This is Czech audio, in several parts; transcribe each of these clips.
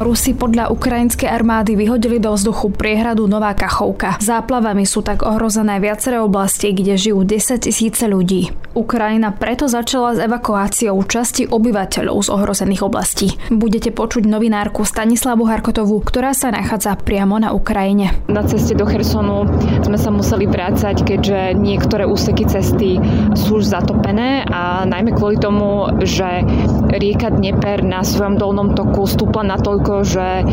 Rusi podľa ukrajinskej armády vyhodili do vzduchu priehradu Nová Kachovka. Záplavami sú tak ohrozené viaceré oblasti, kde žijú 10 tisíce ľudí. Ukrajina preto začala s evakuáciou časti obyvateľov z ohrozených oblastí. Budete počuť novinárku Stanislavu Harkotovú, ktorá sa nachádza priamo na Ukrajine. Na ceste do Chersonu sme sa museli vrácať, keďže niektoré úseky cesty sú už zatopené a najmä kvôli tomu, že rieka Dnieper na svojom dolnom toku stúpla natoľko toľko, že e,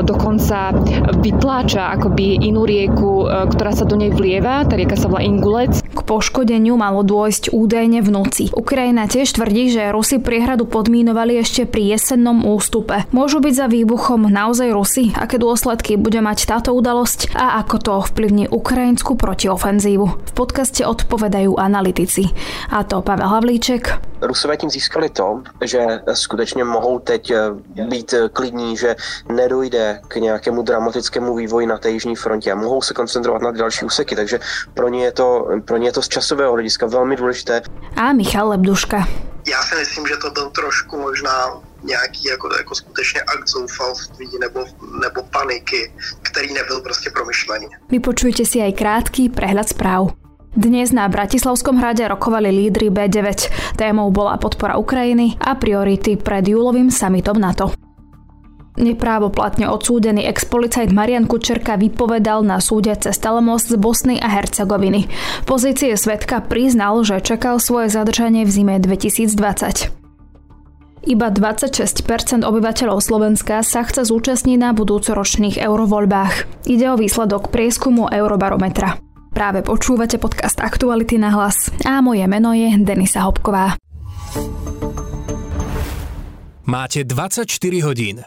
dokonca vytláča akoby inú rieku, e, ktorá sa do nej vlieva. Tá rieka sa volá Ingulec. K poškodeniu malo dôjsť údajne v noci. Ukrajina tiež tvrdí, že Rusi priehradu podmínovali ešte pri jesennom ústupe. Môžu byť za výbuchom naozaj Rusy? Aké dôsledky bude mať táto udalosť a ako to ovplyvní ukrajinskú protiofenzívu? V podcaste odpovedajú analytici. A to Pavel Havlíček. Rusové tím získali to, že skutečně mohou teď e, být klidní, že nedojde k nějakému dramatickému vývoji na té jižní frontě a mohou se koncentrovat na další úseky, takže pro ně je to, pro ně je to z časového hlediska velmi důležité. A Michal Lebduška. Já si myslím, že to byl trošku možná nějaký jako, jako skutečně akt zoufalství nebo, nebo paniky, který nebyl prostě promyšlený. Vypočujte si aj krátky prehľad správ. Dnes na Bratislavskom hrade rokovali lídry B9. Témou bola podpora Ukrajiny a priority pred júlovým summitom NATO. Neprávoplatne odsúdený ex-policajt Marian Kučerka vypovedal na súde cez telemost z Bosny a Hercegoviny. V pozície svetka priznal, že čakal svoje zadržanie v zime 2020. Iba 26% obyvateľov Slovenska sa chce zúčastniť na budúcoročných eurovoľbách. Ide o výsledok prieskumu Eurobarometra. Práve počúvate podcast Aktuality na hlas a moje meno je Denisa Hopková. Máte 24 hodín.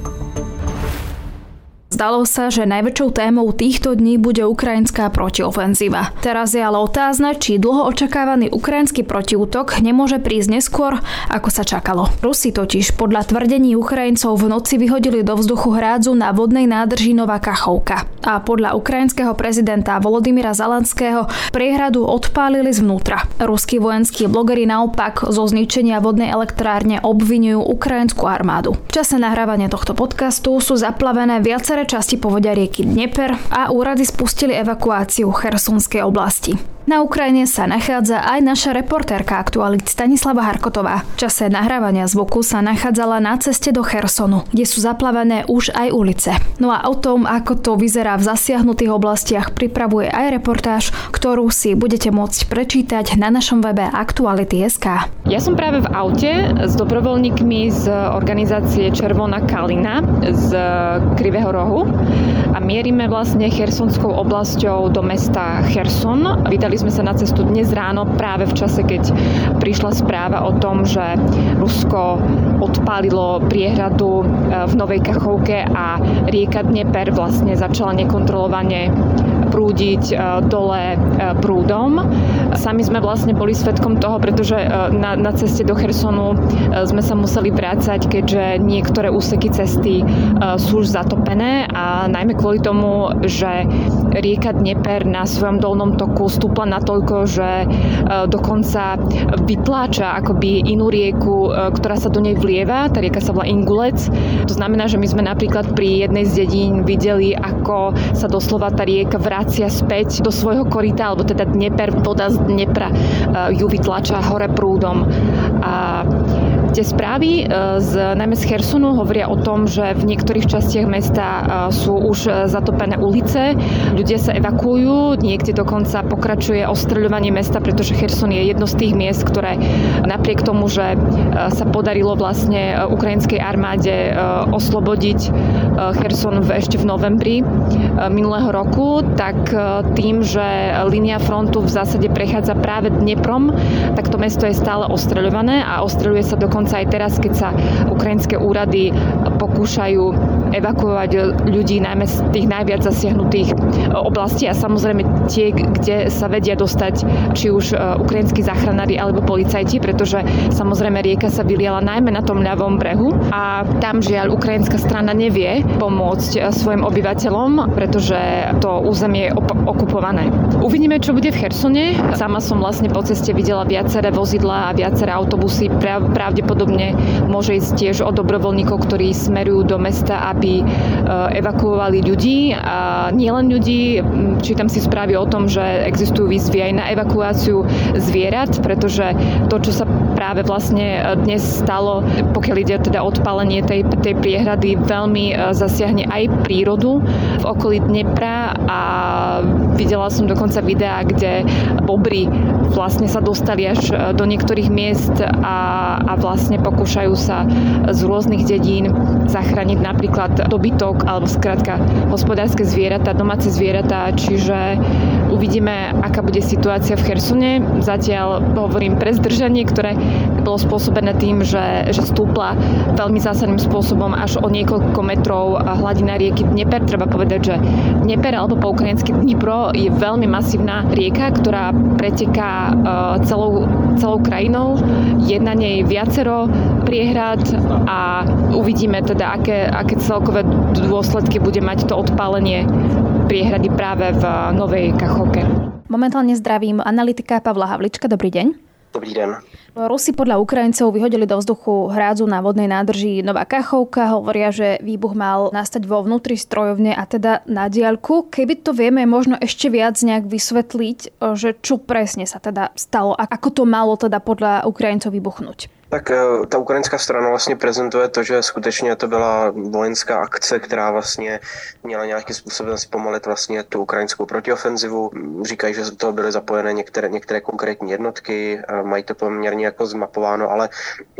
Zdalo sa, že najväčšou témou týchto dní bude ukrajinská protiofenzíva. Teraz je ale otázne, či dlho očakávaný ukrajinský protiútok nemôže prísť neskôr, ako sa čakalo. Rusi totiž podľa tvrdení Ukrajincov v noci vyhodili do vzduchu hrádzu na vodnej nádrži Nová Kachovka. A podľa ukrajinského prezidenta Volodymyra Zalanského priehradu odpálili zvnútra. Ruskí vojenskí blogeri naopak zo zničenia vodnej elektrárne obvinujú ukrajinskú armádu. V čase nahrávania tohto podcastu sú zaplavené viaceré časti povodia rieky Dnieper a úrady spustili evakuáciu Chersonskej oblasti. Na Ukrajine sa nachádza aj naša reportérka aktualit Stanislava Harkotová. V čase nahrávania zvuku sa nachádzala na ceste do Chersonu, kde sú zaplavené už aj ulice. No a o tom, ako to vyzerá v zasiahnutých oblastiach, pripravuje aj reportáž, ktorú si budete môcť prečítať na našom webe Aktuality.sk. Ja som práve v aute s dobrovoľníkmi z organizácie Červená kalina z Krivého rohu a mierime vlastne Chersonskou oblasťou do mesta Cherson. Vydali Vydali sme sa na cestu dnes ráno práve v čase, keď prišla správa o tom, že Rusko odpálilo priehradu e, v Novej Kachovke a rieka Dnieper vlastne začala nekontrolovane prúdiť e, dole e, prúdom. Sami sme vlastne boli svetkom toho, pretože na, na ceste do Chersonu sme sa museli vrácať, keďže niektoré úseky cesty sú už zatopené a najmä kvôli tomu, že rieka Dnieper na svojom dolnom toku stúpla stúpla natoľko, že e, dokonca vytláča akoby inú rieku, e, ktorá sa do nej vlieva. Tá rieka sa volá Ingulec. To znamená, že my sme napríklad pri jednej z dedín videli, ako sa doslova tá rieka vracia späť do svojho korita, alebo teda Dnieper, voda z Dnepra e, ju vytlača hore prúdom. A Tie správy z, najmä z Chersonu hovoria o tom, že v niektorých častiach mesta sú už zatopené ulice, ľudia sa evakuujú, niekde dokonca pokračuje ostreľovanie mesta, pretože Cherson je jedno z tých miest, ktoré napriek tomu, že sa podarilo vlastne ukrajinskej armáde oslobodiť Cherson v, ešte v novembri minulého roku, tak tým, že línia frontu v zásade prechádza práve Dneprom, tak to mesto je stále ostreľované a ostreľuje sa dokonca dokonca aj teraz, keď sa ukrajinské úrady pokúšajú evakuovať ľudí najmä z tých najviac zasiahnutých oblastí a samozrejme tie, kde sa vedia dostať či už ukrajinskí záchranári alebo policajti, pretože samozrejme rieka sa vyliala najmä na tom ľavom brehu a tam žiaľ ukrajinská strana nevie pomôcť svojim obyvateľom, pretože to územie je okupované. Uvidíme, čo bude v Chersone. Sama som vlastne po ceste videla viaceré vozidlá a viaceré autobusy. Pravdepodobne môže ísť tiež o dobrovoľníkov, ktorí smerujú do mesta, aby e, evakuovali ľudí. A nielen ľudí, čítam si správy o tom, že existujú výzvy aj na evakuáciu zvierat, pretože to, čo sa práve vlastne e, dnes stalo, pokiaľ ide teda odpálenie tej, tej priehrady, veľmi e, zasiahne aj prírodu v okolí Dnepra a videla som dokonca videá, kde bobry vlastne sa dostali až e, do niektorých miest a, a vlastne pokúšajú sa z rôznych dedín zachrániť napríklad dobytok alebo skrátka hospodárske zvieratá, domáce zvieratá, čiže uvidíme, aká bude situácia v Chersone. Zatiaľ hovorím pre zdržanie, ktoré bolo spôsobené tým, že, že stúpla veľmi zásadným spôsobom až o niekoľko metrov hladina rieky Dneper. Treba povedať, že Dneper alebo po ukrajinsky Dnipro je veľmi masívna rieka, ktorá preteká e, celou, celou krajinou. Je na nej viacero priehrad a uvidíme teda, aké, aké celkové dôsledky bude mať to odpálenie priehrady práve v Novej Kachovke. Momentálne zdravím analytika Pavla Havlička. Dobrý deň. Dobrý den. Rusi podľa Ukrajincov vyhodili do vzduchu hrádzu na vodnej nádrži Nová Kachovka. Hovoria, že výbuch mal nastať vo vnútri strojovne a teda na diaľku. Keby to vieme možno ešte viac nejak vysvetliť, že čo presne sa teda stalo a ako to malo teda podľa Ukrajincov vybuchnúť. Tak eh, ta ukrajinská strana vlastně prezentuje to, že skutečně to byla vojenská akce, která vlastně měla nějakým způsobem zpomalit vlastně tu ukrajinskou protiofenzivu. Říkají, že do toho byly zapojené některé, některé konkrétní jednotky, mají to poměrně jako zmapováno, ale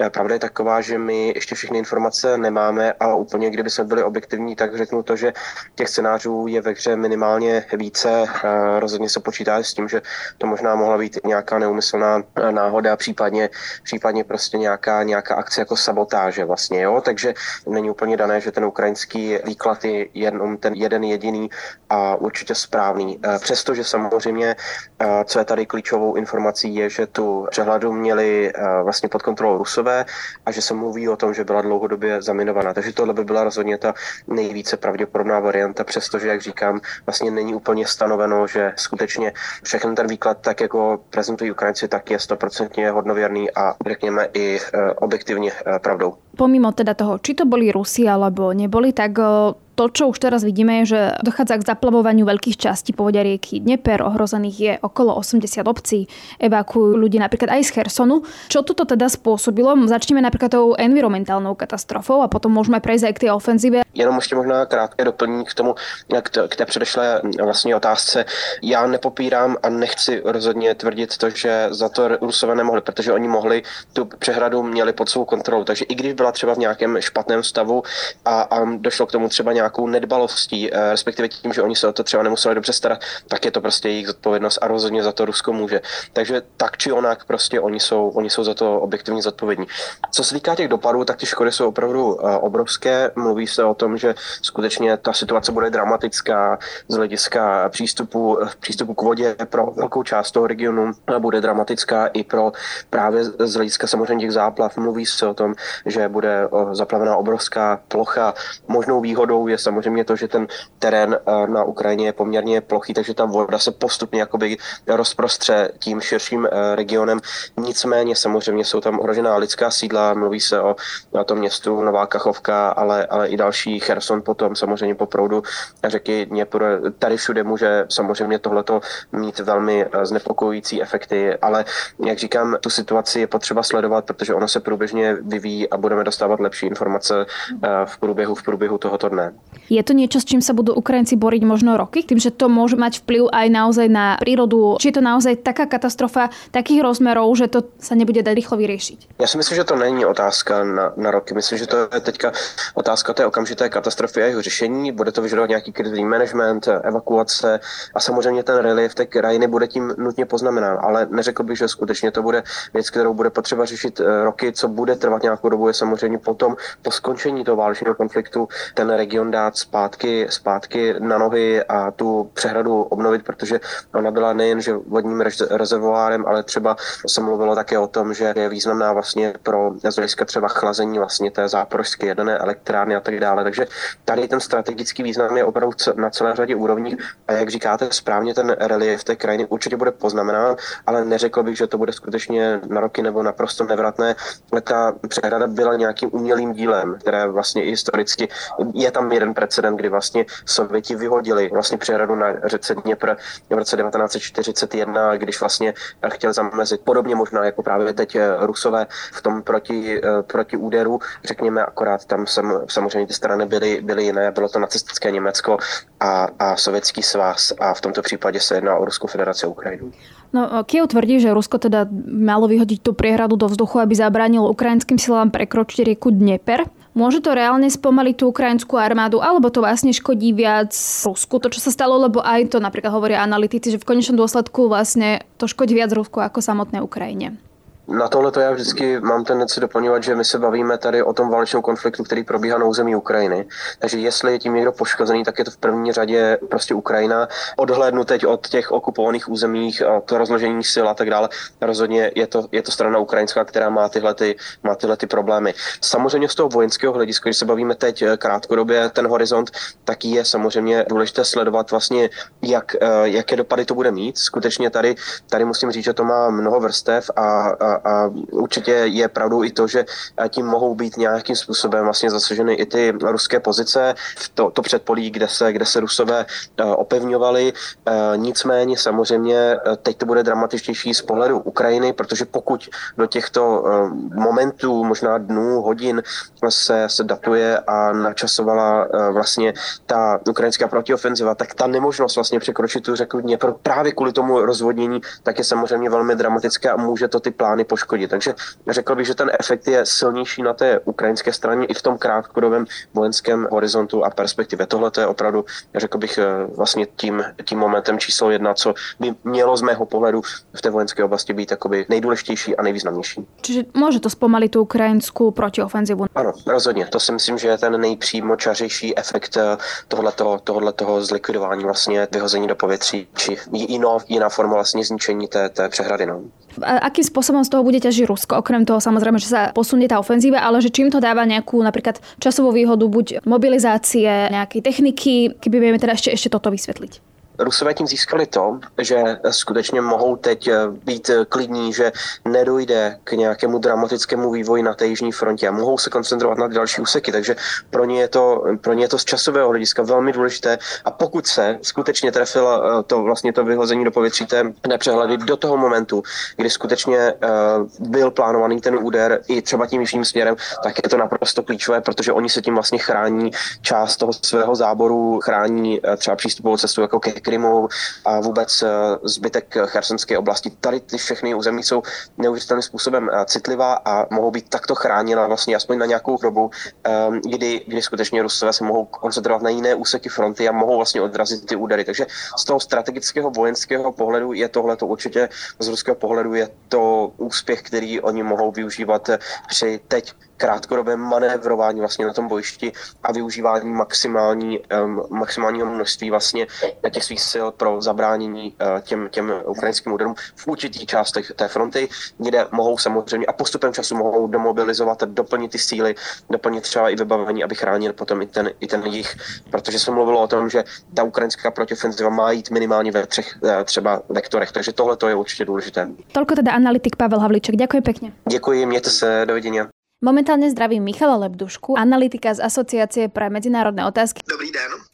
eh, pravda je taková, že my ještě všechny informace nemáme a úplně kdyby jsme byli objektivní, tak řeknu to, že těch scénářů je ve hře minimálně více. Eh, rozhodně se počítá s tím, že to možná mohla být nějaká neumyslná náhoda, případně, případně prostě nějaká, nějaká akce jako sabotáže vlastně, jo, takže není úplně dané, že ten ukrajinský výklad je jenom ten jeden jediný a určitě správný. Eh, přestože samozřejmě, eh, co je tady klíčovou informací, je, že tu přehladu měli eh, vlastně pod kontrolou Rusové a že se mluví o tom, že byla dlouhodobě zaminovaná. Takže tohle by byla rozhodně ta nejvíce pravděpodobná varianta, přestože, jak říkám, vlastně není úplně stanoveno, že skutečně všechny ten výklad, tak jako prezentují Ukrajinci, tak je stoprocentně hodnověrný a řekněme i Eh, objektívne eh, pravdou. Pomimo teda toho, či to boli Rusi alebo neboli, tak eh, to, čo už teraz vidíme, je, že dochádza k zaplavovaniu veľkých častí povodia rieky Dneper. Ohrozených je okolo 80 obcí. Evakuujú ľudí napríklad aj z Chersonu. Čo toto teda spôsobilo? Začneme napríklad tou environmentálnou katastrofou a potom môžeme prejsť aj k tej ofenzíve. Jenom ještě možná krátké doplnění k tomu, k té předešlé vlastně otázce. Já nepopírám a nechci rozhodně tvrdit to, že za to Rusové nemohli, protože oni mohli tu přehradu měli pod svou kontrolou. Takže i když byla třeba v nějakém špatném stavu a, a došlo k tomu třeba nějakou nedbalostí, eh, respektive tím, že oni se o to třeba nemuseli dobře starat, tak je to prostě jejich zodpovědnost a rozhodně za to Rusko může. Takže tak či onak prostě oni jsou, oni jsou za to objektivně zodpovědní. Co se týká těch dopadů, tak ty škody jsou opravdu eh, obrovské. Mluví se o tom, že skutečně ta situace bude dramatická z hlediska přístupu, přístupu k vodě pro velkou část toho regionu, bude dramatická i pro právě z hlediska samozřejmě těch záplav. Mluví se o tom, že bude eh, zaplavená obrovská plocha. Možnou výhodou je samozřejmě to, že ten terén eh, na Ukrajině je poměrně plochý, takže ta voda se postupně jakoby rozprostře tím širším eh, regionem. Nicméně samozřejmě jsou tam ohrožená lidská sídla, mluví se o na tom městu Nová Kachovka, ale, ale i další Cherson potom samozřejmě po proudu řeky Dněpr. Tady všude může samozřejmě tohleto mít velmi eh, znepokojující efekty, ale jak říkám, tu situaci je potřeba sledovat, protože ono se průběžně vyvíjí a budeme dostávat lepší informace v průběhu, v průběhu tohoto dne. Je to niečo, s čím sa budú Ukrajinci boriť možno roky? Tým, že to môže mať vplyv aj naozaj na prírodu? Či je to naozaj taká katastrofa takých rozmerov, že to sa nebude dať rýchlo vyriešiť? Já si myslím, že to není otázka na, na roky. Myslím, že to je teďka otázka té okamžité katastrofy a jeho řešení. Bude to vyžadovat nějaký krizový management, evakuace a samozřejmě ten relief té krajiny bude tím nutně poznamenán. Ale neřekl bych, že skutečně to bude věc, kterou bude potřeba řešit eh, roky, co bude trvat nějakou dobu, je samozřejmě potom po skončení toho válečného konfliktu ten region dát zpátky, zpátky na nohy a tu přehradu obnovit, protože ona byla nejen že vodním rezervoárem, ale třeba se mluvilo také o tom, že je významná vlastně pro z hlediska třeba chlazení vlastně té záporožské jedné elektrárny a tak dále. Takže tady ten strategický význam je opravdu na celé řadě úrovní a jak říkáte správně, ten relief té krajiny určitě bude poznamenán, ale neřekl bych, že to bude skutečně na roky nebo naprosto nevratné. Ta přehrada byla nějakým umělým dílem, které vlastně i historicky je tam jeden precedent, kdy vlastně Sověti vyhodili vlastně přehradu na řece Dněpr v roce 1941, když vlastně chtěl zamezit podobně možná jako právě teď eh, Rusové v tom proti, eh, proti úderu, řekněme, akorát tam jsem, samozřejmě ty strany byly, byly jiné, bylo to nacistické Německo a, a Sovětský svaz a v tomto případě se jedná o Ruskou federaci a Ukrajinu. No, Kiev tvrdí, že Rusko teda malo vyhodiť tú priehradu do vzduchu, aby zabránilo ukrajinským silám prekročiť rieku Dnieper. Môže to reálne spomaliť tú ukrajinskú armádu, alebo to vlastne škodí viac Rusku, to, čo sa stalo, lebo aj to napríklad hovoria analytici, že v konečnom dôsledku vlastne to škodí viac Rusku ako samotné Ukrajine na tohle to já vždycky mám tendenci doplňovat, že my se bavíme tady o tom válečném konfliktu, který probíhá na území Ukrajiny. Takže jestli je tím někdo poškozený, tak je to v první řadě prostě Ukrajina. Odhlédnu teď od těch okupovaných územích, to rozložení sil a tak dále. Rozhodně je to, je to strana ukrajinská, která má tyhle, ty, má tyhle ty problémy. Samozřejmě z toho vojenského hlediska, když se bavíme teď eh, krátkodobě ten horizont, tak je samozřejmě důležité sledovat vlastně, jak, eh, jaké dopady to bude mít. Skutečně tady, tady musím říct, že to má mnoho vrstev a, a a určitě je pravdou i to, že tím mohou být nějakým způsobem vlastně zasaženy i ty ruské pozice to, to předpolí, kde se, kde se Rusové eh, opevňovali. Eh, nicméně samozřejmě eh, teď to bude dramatičtější z pohledu Ukrajiny, protože pokud do těchto momentů, možná dnů, hodin se, se datuje a načasovala vlastně ta ukrajinská protiofenziva, tak ta nemožnost vlastně překročit tu řeku Dněpr právě kvůli tomu rozvodnění, tak je samozřejmě velmi dramatická a může to ty plány poškodit. Takže řekl bych, že ten efekt je silnější na té ukrajinské straně i v tom krátkodobém vojenském horizontu a perspektivě. Tohle je opravdu, řekl bych, eh, vlastně tím, tím momentem číslo jedna, co by mělo z mého pohledu v té vojenské oblasti být jakoby nejdůležitější a nejvýznamnější. Čiže může to zpomalit tu ukrajinskou protiofenzivu? Ano, rozhodně. To si myslím, že je ten nejpřímočařejší efekt eh, tohoto, tohoto zlikvidování vlastně vyhození do povětří, či jiná, jiná forma vlastně zničení té, té přehrady. No. A akým spôsobom z toho bude ťažiť Rusko? Okrem toho samozrejme, že sa posunie tá ofenzíva, ale že čím to dáva nejakú napríklad časovú výhodu buď mobilizácie, nejakej techniky, keby vieme teda ešte, ešte toto vysvetliť. Rusové tím získali to, že skutečně mohou teď eh, být eh, klidní, že nedojde k nějakému dramatickému vývoji na té jižní frontě a mohou se koncentrovat na další úseky, takže pro ně je to, pro ně je to z časového hlediska velmi důležité. A pokud se skutečně trefilo eh, to vlastně to vyhození do povětří té nepřehledy do toho momentu, kdy skutečně byl plánovaný ten úder i třeba tím jižním směrem, tak je to naprosto klíčové, protože oni se tím vlastně chrání část toho svého záboru, chrání třeba přístupovou cestu jako ke Krymu a vůbec eh, zbytek chersonské oblasti. Tady ty všechny území jsou neuvěřitelným způsobem eh, citlivá a mohou být takto chráněna vlastně aspoň na nějakou dobu, ehm, kdy, kdy skutečně Rusové se mohou koncentrovat na jiné úseky fronty a mohou vlastně odrazit ty údery. Takže z toho strategického vojenského pohledu je tohle to určitě, z ruského pohledu je to úspěch, který oni mohou využívat při teď krátkodobé manévrování vlastně na tom bojišti a využívání maximální, um, maximálního množství vlastně těch svých sil pro zabránění uh, těm, těm ukrajinským úderům v určitých částech té fronty, kde mohou samozřejmě a postupem času mohou domobilizovat a doplnit ty síly, doplnit třeba i vybavení, aby chránil potom i ten, i ten jich, protože se mluvilo o tom, že ta ukrajinská protiofenziva má jít minimálně ve třech uh, třeba vektorech, takže tohle to je určitě důležité. Tolko teda analytik Pavel Havlíček, děkuji pěkně. Děkuji, mějte se, dovidenia. Momentálne zdravím Michala Lebdušku, analytika z Asociácie pre medzinárodné otázky. Dobrý den.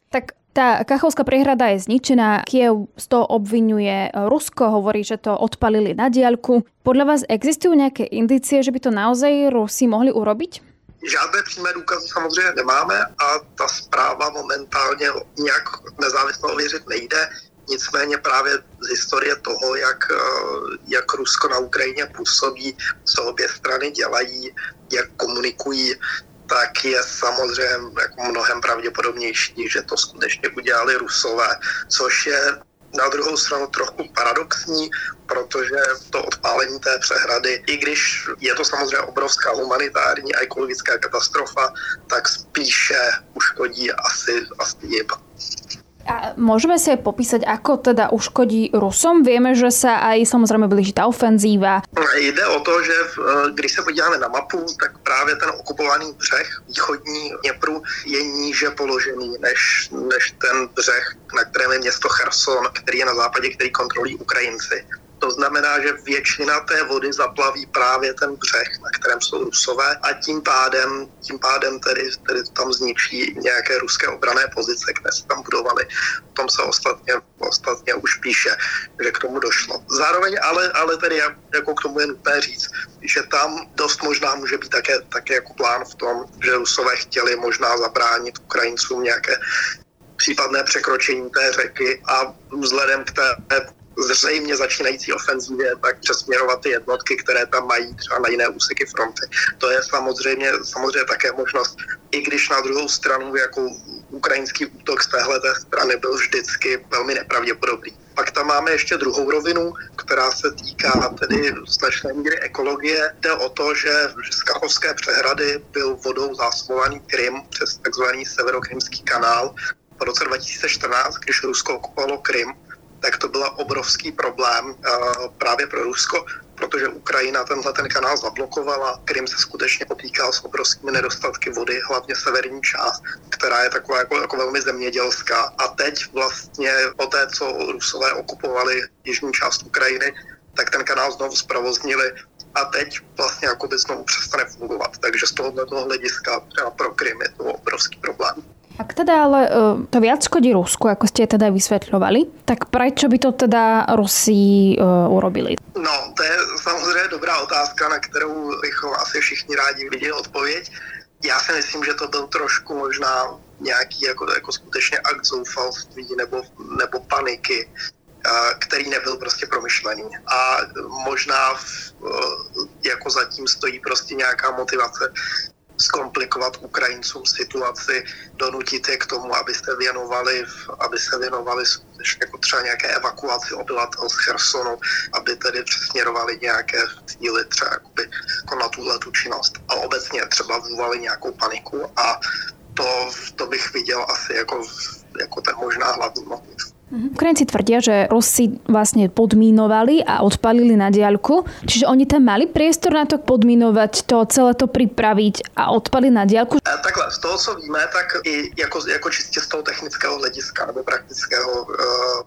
Tá Kachovská priehrada je zničená, Kiev z toho obvinuje Rusko, hovorí, že to odpalili na diaľku. Podľa vás existujú nejaké indície, že by to naozaj Rusi mohli urobiť? Žádné přímé důkazy samozřejmě nemáme a ta zpráva momentálně nějak nezávisle ověřit nejde. Nicméně právě z historie toho, jak, eh, jak Rusko na Ukrajině působí, co obě strany dělají, jak komunikují, tak je samozřejmě jako mnohem pravděpodobnější, že to skutečně udělali Rusové, což je na druhou stranu trochu paradoxní, protože to odpálení té přehrady, i když je to samozřejmě obrovská humanitární a ekologická katastrofa, tak spíše uškodí asi, asi jim. A môžeme si aj popísať, ako teda uškodí Rusom? Vieme, že sa aj samozrejme blíži tá ofenzíva. Jde o to, že když se podíváme na mapu, tak právě ten okupovaný břeh východní Dněpru je níže položený než, než ten břeh, na kterém je město Cherson, který je na západě, který kontrolují Ukrajinci. To znamená, že většina té vody zaplaví právě ten břeh, na kterém jsou Rusové a tím pádem, tím pádem tedy, tedy tam zničí nějaké ruské obrané pozice, které se tam budovaly. O tom se ostatně, ostatně už píše, že k tomu došlo. Zároveň ale, ale tedy jako k tomu je nutné říct, že tam dost možná může být také, také jako plán v tom, že Rusové chtěli možná zabránit Ukrajincům nějaké případné překročení té řeky a vzhledem k té zřejmě začínající ofenzivě, tak přesměrovat ty jednotky, které tam mají třeba na jiné úseky fronty. To je samozřejmě, samozřejmě také možnost, i když na druhou stranu jako ukrajinský útok z téhle strany byl vždycky velmi nepravděpodobný. Pak tam máme ještě druhou rovinu, která se týká tedy značné míry ekologie. Jde o to, že z Kachovské přehrady byl vodou zásobovaný Krym přes takzvaný severokrymský kanál. V roce 2014, když Rusko okupovalo Krym, tak to byl obrovský problém eh, právě pro Rusko, protože Ukrajina tenhle ten kanál zablokovala. Krym se skutečně potýkal s obrovskými nedostatky vody, hlavně severní část, která je taková jako, jako velmi zemědělská. A teď vlastně po té, co Rusové okupovali jižní část Ukrajiny, tak ten kanál znovu zprovoznili a teď vlastně jako by znovu přestane fungovat. Takže z tohoto hlediska pro Krym je to obrovský problém. Ak teda ale uh, to viac škodí Rusku, ako ste teda vysvetľovali, tak prečo by to teda Rusi uh, urobili? No, to je samozřejmě dobrá otázka, na kterou bychom asi všichni rádi viděli odpověď. Já si myslím, že to byl trošku možná nějaký jako, jako skutečně akt zoufalství nebo, nebo paniky, který nebyl prostě promyšlený. A možná v, jako zatím stojí prostě nějaká motivace zkomplikovat Ukrajincům situaci, donutit je k tomu, aby se věnovali, aby se věnovali jako třeba nějaké evakuaci obyvatel z Chersonu, aby tedy přesměrovali nějaké síly třeba jakoby, jako na tuhle tu činnost. A obecně třeba vyvolali nějakou paniku a to, to bych viděl asi jako, jako ten možná hlavní motiv. Mhm. Ukrajinci tvrdia, že Rusi vlastne podmínovali a odpalili na diaľku, čiže oni tam mali priestor na to podmínovať, to celé to pripraviť a odpaliť na diaľku? Takhle, z toho, co víme, tak i jako, jako čistě z toho technického hlediska nebo praktického uh,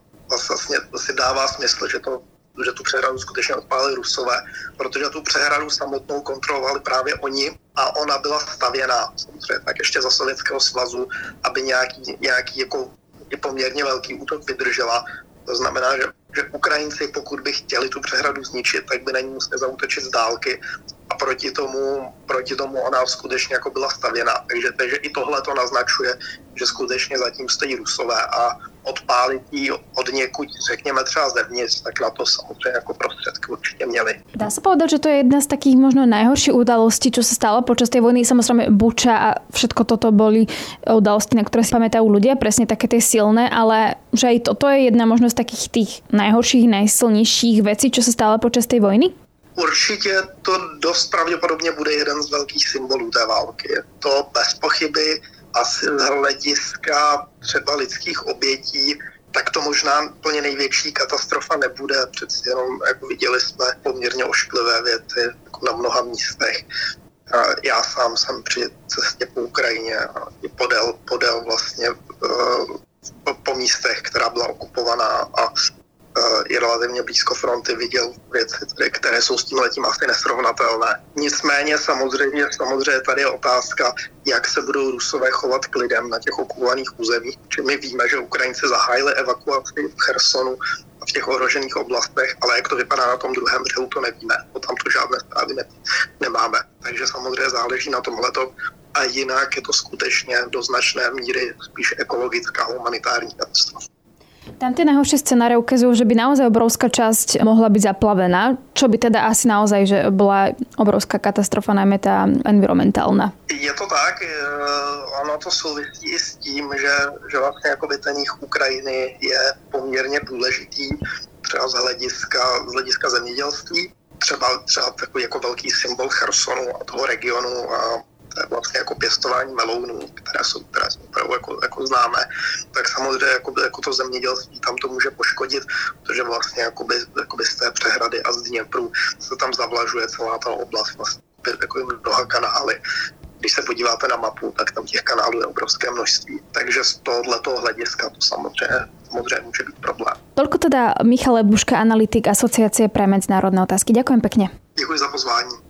vlastně si dává smysl, že to že tu přehradu skutečně odpálili Rusové, protože tu přehradu samotnou kontrolovali právě oni a ona byla stavěná samozřejmě tak ještě za Sovětského svazu, aby nějaký, nějaký jako i poměrně velký útok vydržela. To znamená, že, že Ukrajinci, pokud by chtěli tu přehradu zničit, tak by na ní museli zautočit z dálky a proti tomu, proti tomu ona skutečně jako byla stavěna. Takže, takže i tohle to naznačuje, že skutečně zatím stojí Rusové a odpálit ji od někud, řekněme třeba zevnitř, tak na to samozřejmě jako prostředky určitě měli. Dá se povedať, že to je jedna z takých možno najhorších udalostí, čo sa stalo počas tej vojny. Samozrejme Buča a všetko toto boli udalosti, na ktoré si pamätajú ľudia, presne také tie silné, ale že aj toto je jedna možno z takých tých najhorších, najsilnejších vecí, čo sa stalo počas tej vojny? Určitě to dost pravděpodobně bude jeden z velkých symbolů té války. To bez pochyby asi z hlediska třeba lidských obětí, tak to možná plně největší katastrofa nebude. Přeci jenom, jako viděli jsme, poměrně ošklivé věci jako na mnoha místech. A já sám jsem při cestě po Ukrajině a podél, podél vlastně po, po místech, která byla okupovaná a je relativně blízko fronty, viděl věci, které jsou s tím letím asi nesrovnatelné. Nicméně samozřejmě, samozřejmě tady je otázka, jak se budou Rusové chovat k lidem na těch okupovaných územích. Či my víme, že Ukrajinci zahájili evakuaci v Chersonu a v těch ohrožených oblastech, ale jak to vypadá na tom druhém břehu, to nevíme. O tam to žádné zprávy ne, nemáme. Takže samozřejmě záleží na tomhleto. A jinak je to skutečně do značné míry spíš ekologická humanitární katastrofa. Tam tie najhoršie scenáre ukazujú, že by naozaj obrovská časť mohla byť zaplavená, čo by teda asi naozaj že bola obrovská katastrofa, najmä tá environmentálna. Je to tak, ono to souvisí s tím, že, že vlastně jako ten Ukrajiny je poměrně důležitý třeba z hlediska, z hlediska zemědělství, třeba, třeba takový jako velký symbol Chersonu a toho regionu a to je vlastně jako pěstování melounů, které jsou, které jsou opravdu jako, jako známé, tak samozřejmě jako, jako to zemědělství tam to může poškodit, protože vlastně jakoby, jakoby z té přehrady a z Dněpru se tam zavlažuje celá ta oblast vlastně jako mnoha kanály. Když se podíváte na mapu, tak tam těch kanálů je obrovské množství. Takže z tohoto hlediska to samozřejmě, samozřejmě může být problém. Toľko teda Michal Lebuška, analytik Asociácie pre medzinárodné otázky. Ďakujem pekne. Děkuji za pozvání.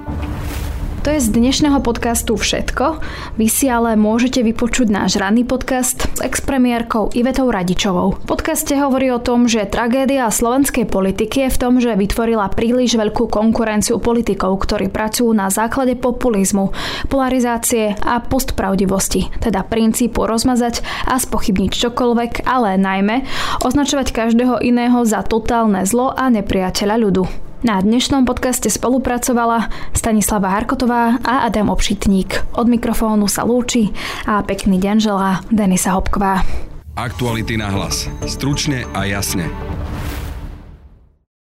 To je z dnešného podcastu všetko. Vy si ale môžete vypočuť náš ranný podcast s expremiérkou Ivetou Radičovou. V podcaste hovorí o tom, že tragédia slovenskej politiky je v tom, že vytvorila príliš veľkú konkurenciu politikov, ktorí pracujú na základe populizmu, polarizácie a postpravdivosti, teda princípu rozmazať a spochybniť čokoľvek, ale najmä označovať každého iného za totálne zlo a nepriateľa ľudu. Na dnešnom podcaste spolupracovala Stanislava Harkotová a Adam Obšitník. Od mikrofónu sa lúči a pekný deň želá Denisa Hopková. Aktuality na hlas. Stručne a jasne.